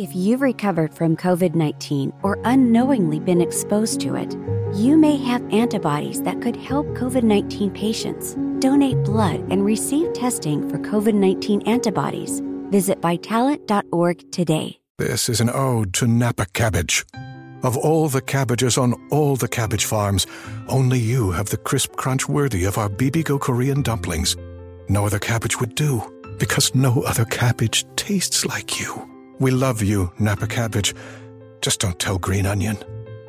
If you've recovered from COVID 19 or unknowingly been exposed to it, you may have antibodies that could help COVID 19 patients. Donate blood and receive testing for COVID 19 antibodies. Visit vitalant.org today. This is an ode to Napa cabbage. Of all the cabbages on all the cabbage farms, only you have the crisp crunch worthy of our Bibigo Korean dumplings. No other cabbage would do, because no other cabbage tastes like you. We love you, Napa Cabbage. Just don't tell Green Onion.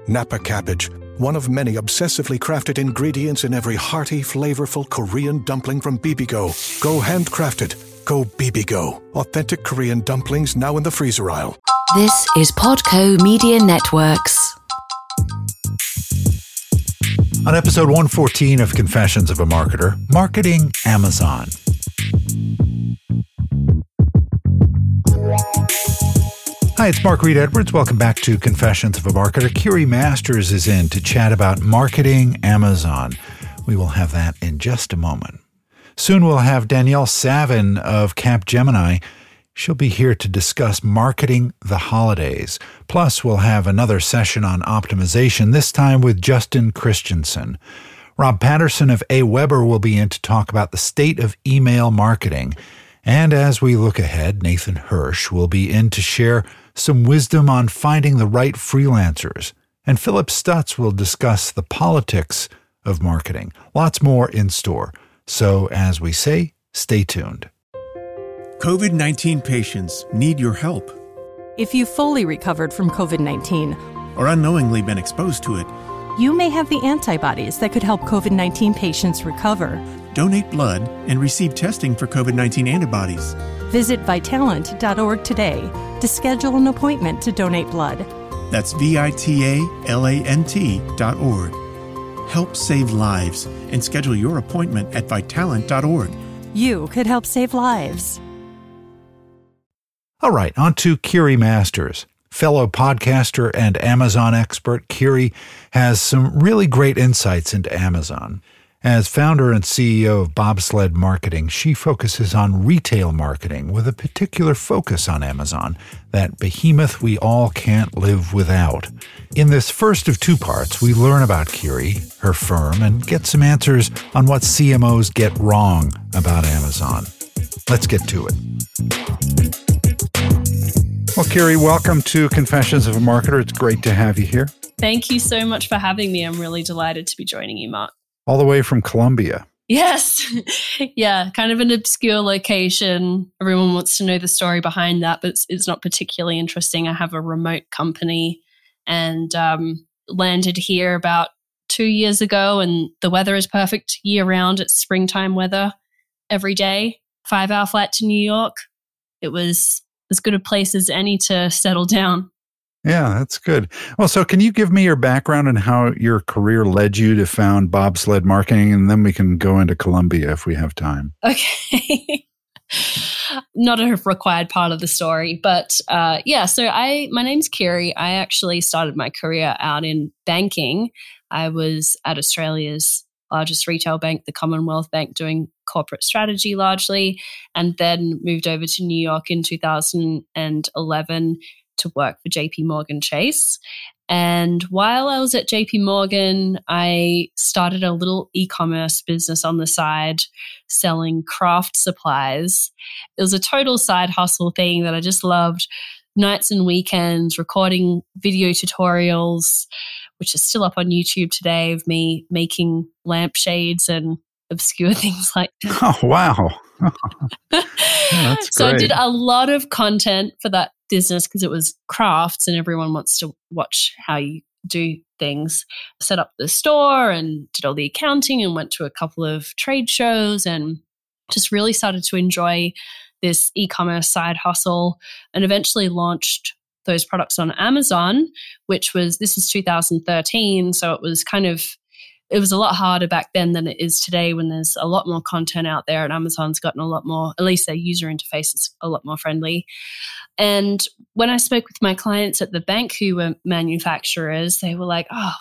Napa Cabbage, one of many obsessively crafted ingredients in every hearty, flavorful Korean dumpling from Bibigo. Go handcrafted. Go Bibigo. Authentic Korean dumplings now in the freezer aisle. This is Podco Media Networks. On episode 114 of Confessions of a Marketer, Marketing Amazon. Hi, it's Mark Reed Edwards. Welcome back to Confessions of a Marketer. Kiri Masters is in to chat about marketing Amazon. We will have that in just a moment. Soon we'll have Danielle Savin of Cap Gemini. She'll be here to discuss marketing the holidays. Plus, we'll have another session on optimization, this time with Justin Christensen. Rob Patterson of AWeber will be in to talk about the state of email marketing. And as we look ahead, Nathan Hirsch will be in to share some wisdom on finding the right freelancers. And Philip Stutz will discuss the politics of marketing. Lots more in store. So, as we say, stay tuned. COVID 19 patients need your help. If you've fully recovered from COVID 19 or unknowingly been exposed to it, you may have the antibodies that could help COVID 19 patients recover. Donate blood and receive testing for COVID 19 antibodies. Visit vitalant.org today to schedule an appointment to donate blood. That's V I T A L A N T dot org. Help save lives and schedule your appointment at vitalant.org. You could help save lives. All right, on to Kiri Masters. Fellow podcaster and Amazon expert, Kiri has some really great insights into Amazon. As founder and CEO of Bobsled Marketing, she focuses on retail marketing with a particular focus on Amazon, that behemoth we all can't live without. In this first of two parts, we learn about Kiri, her firm, and get some answers on what CMOs get wrong about Amazon. Let's get to it. Well, Kiri, welcome to Confessions of a Marketer. It's great to have you here. Thank you so much for having me. I'm really delighted to be joining you, Mark all the way from Colombia. Yes. yeah, kind of an obscure location. Everyone wants to know the story behind that, but it's, it's not particularly interesting. I have a remote company and um, landed here about two years ago, and the weather is perfect year round. It's springtime weather every day. Five hour flight to New York. It was as good a place as any to settle down. Yeah, that's good. Well, so can you give me your background and how your career led you to found bobsled marketing, and then we can go into Colombia if we have time. Okay. Not a required part of the story, but uh, yeah. So I, my name's Kiri. I actually started my career out in banking. I was at Australia's largest retail bank, the Commonwealth Bank, doing corporate strategy largely, and then moved over to New York in 2011 to work for JP Morgan Chase. And while I was at JP Morgan, I started a little e commerce business on the side selling craft supplies. It was a total side hustle thing that I just loved. Nights and weekends, recording video tutorials, which is still up on YouTube today, of me making lampshades and obscure things like that. Oh, wow. so I did a lot of content for that business because it was crafts and everyone wants to watch how you do things. Set up the store and did all the accounting and went to a couple of trade shows and just really started to enjoy this e commerce side hustle and eventually launched those products on Amazon, which was this was 2013, so it was kind of it was a lot harder back then than it is today when there's a lot more content out there and Amazon's gotten a lot more, at least their user interface is a lot more friendly. And when I spoke with my clients at the bank who were manufacturers, they were like, oh,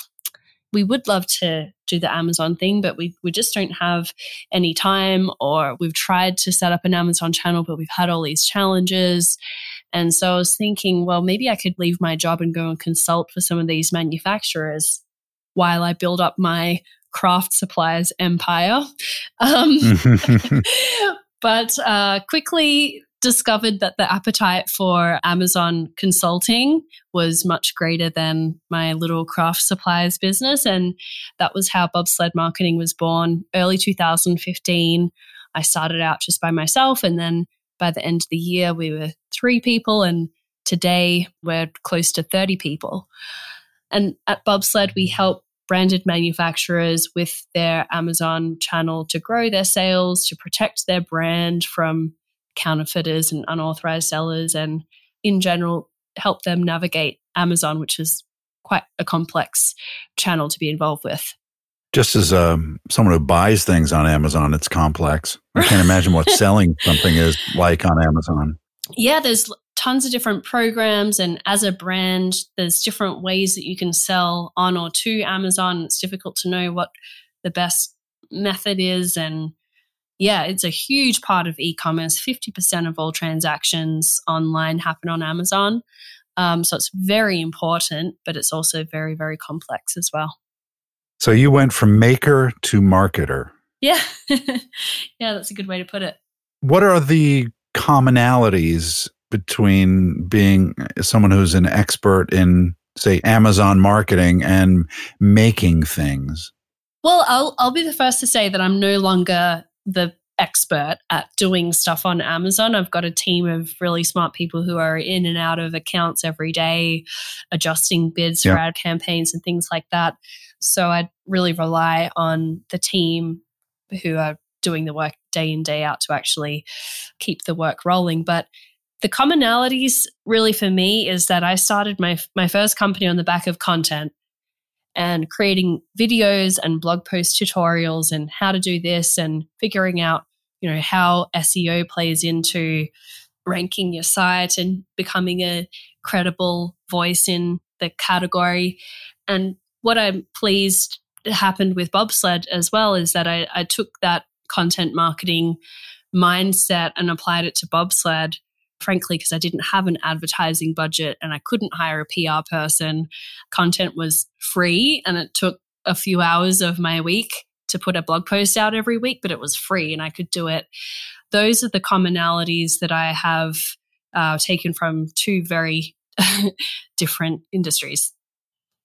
we would love to do the Amazon thing, but we, we just don't have any time, or we've tried to set up an Amazon channel, but we've had all these challenges. And so I was thinking, well, maybe I could leave my job and go and consult for some of these manufacturers while I build up my craft supplies empire. Um, but uh, quickly discovered that the appetite for Amazon consulting was much greater than my little craft supplies business. And that was how Bobsled Marketing was born. Early 2015, I started out just by myself. And then by the end of the year, we were three people. And today, we're close to 30 people. And at Bobsled, we help branded manufacturers with their Amazon channel to grow their sales, to protect their brand from counterfeiters and unauthorized sellers, and in general, help them navigate Amazon, which is quite a complex channel to be involved with. Just as um, someone who buys things on Amazon, it's complex. I can't imagine what selling something is like on Amazon. Yeah, there's tons of different programs, and as a brand, there's different ways that you can sell on or to Amazon. It's difficult to know what the best method is, and yeah, it's a huge part of e commerce. 50% of all transactions online happen on Amazon. Um, so it's very important, but it's also very, very complex as well. So you went from maker to marketer. Yeah. yeah, that's a good way to put it. What are the commonalities between being someone who's an expert in, say, Amazon marketing and making things? Well, I'll, I'll be the first to say that I'm no longer the expert at doing stuff on Amazon. I've got a team of really smart people who are in and out of accounts every day, adjusting bids for ad campaigns and things like that. So I really rely on the team who are doing the work day in, day out to actually keep the work rolling. But the commonalities really for me is that I started my my first company on the back of content and creating videos and blog post tutorials and how to do this and figuring out, you know, how SEO plays into ranking your site and becoming a credible voice in the category. And what I'm pleased happened with bobsled as well is that I, I took that content marketing mindset and applied it to bobsled frankly, because I didn't have an advertising budget and I couldn't hire a PR person. Content was free and it took a few hours of my week to put a blog post out every week, but it was free and I could do it. Those are the commonalities that I have uh, taken from two very different industries.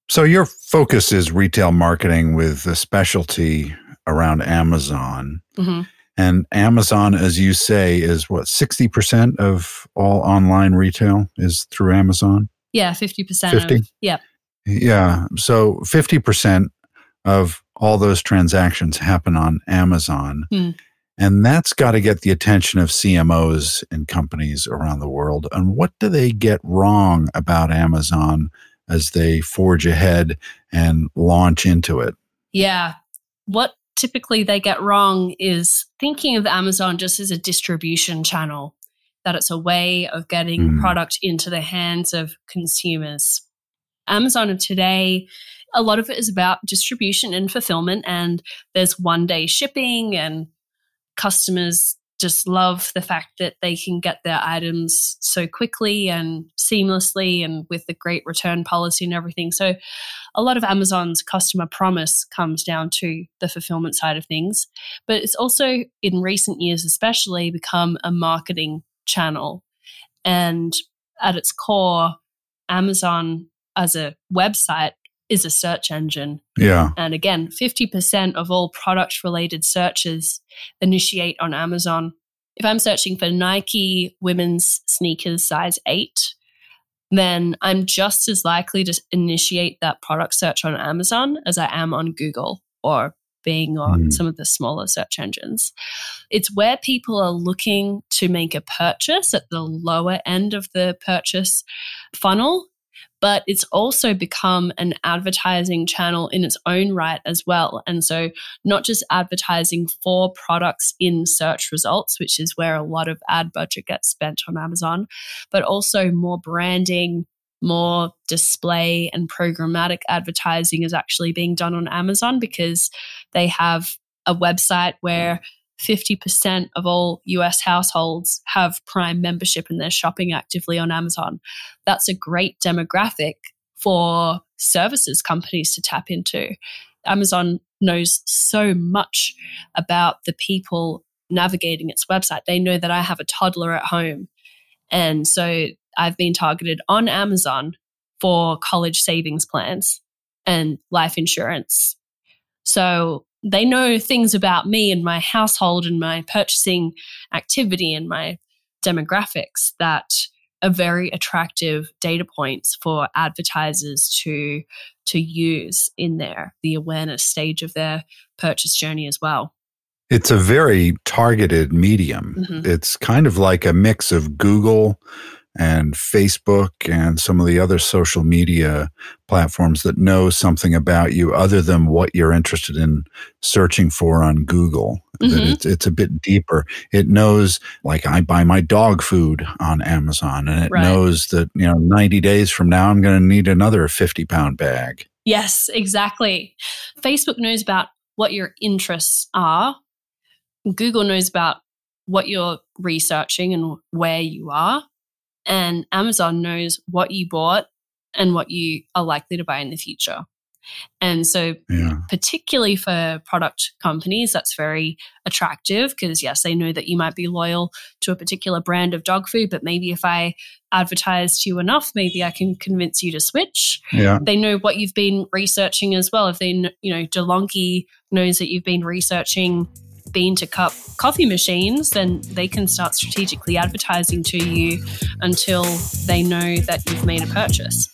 So, your focus is retail marketing with a specialty around Amazon. Mm-hmm. And Amazon, as you say, is what, 60% of all online retail is through Amazon? Yeah, 50%. 50? Of, yeah. Yeah. So 50% of all those transactions happen on Amazon. Hmm. And that's got to get the attention of CMOs and companies around the world. And what do they get wrong about Amazon as they forge ahead and launch into it? Yeah. What typically they get wrong is thinking of Amazon just as a distribution channel, that it's a way of getting mm. product into the hands of consumers. Amazon of today, a lot of it is about distribution and fulfillment, and there's one day shipping, and customers just love the fact that they can get their items so quickly and seamlessly and with the great return policy and everything. So, a lot of Amazon's customer promise comes down to the fulfillment side of things, but it's also in recent years, especially, become a marketing channel. And at its core, Amazon as a website is a search engine. Yeah. And again, 50% of all product related searches initiate on Amazon. If I'm searching for Nike women's sneakers size 8, then I'm just as likely to initiate that product search on Amazon as I am on Google or Bing or mm. some of the smaller search engines. It's where people are looking to make a purchase at the lower end of the purchase funnel but it's also become an advertising channel in its own right as well. And so, not just advertising for products in search results, which is where a lot of ad budget gets spent on Amazon, but also more branding, more display and programmatic advertising is actually being done on Amazon because they have a website where 50% of all US households have Prime membership and they're shopping actively on Amazon. That's a great demographic for services companies to tap into. Amazon knows so much about the people navigating its website. They know that I have a toddler at home. And so I've been targeted on Amazon for college savings plans and life insurance. So they know things about me and my household and my purchasing activity and my demographics that are very attractive data points for advertisers to to use in their the awareness stage of their purchase journey as well. It's a very targeted medium. Mm-hmm. It's kind of like a mix of Google and Facebook and some of the other social media platforms that know something about you other than what you're interested in searching for on Google. Mm-hmm. That it's, it's a bit deeper. It knows, like, I buy my dog food on Amazon, and it right. knows that, you know, 90 days from now, I'm going to need another 50 pound bag. Yes, exactly. Facebook knows about what your interests are, Google knows about what you're researching and where you are and Amazon knows what you bought and what you are likely to buy in the future. And so, yeah. particularly for product companies, that's very attractive because, yes, they know that you might be loyal to a particular brand of dog food, but maybe if I advertise to you enough, maybe I can convince you to switch. Yeah. They know what you've been researching as well. If they, you know, DeLonghi knows that you've been researching bean to cup coffee machines, then they can start strategically advertising to you until they know that you've made a purchase.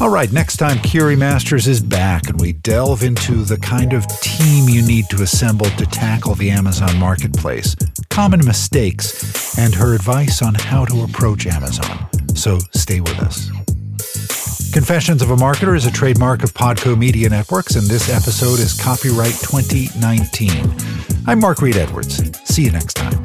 All right, next time Kiri Masters is back and we delve into the kind of team you need to assemble to tackle the Amazon marketplace, common mistakes, and her advice on how to approach Amazon. So stay with us. Confessions of a Marketer is a trademark of Podco Media Networks, and this episode is copyright 2019. I'm Mark Reed Edwards. See you next time.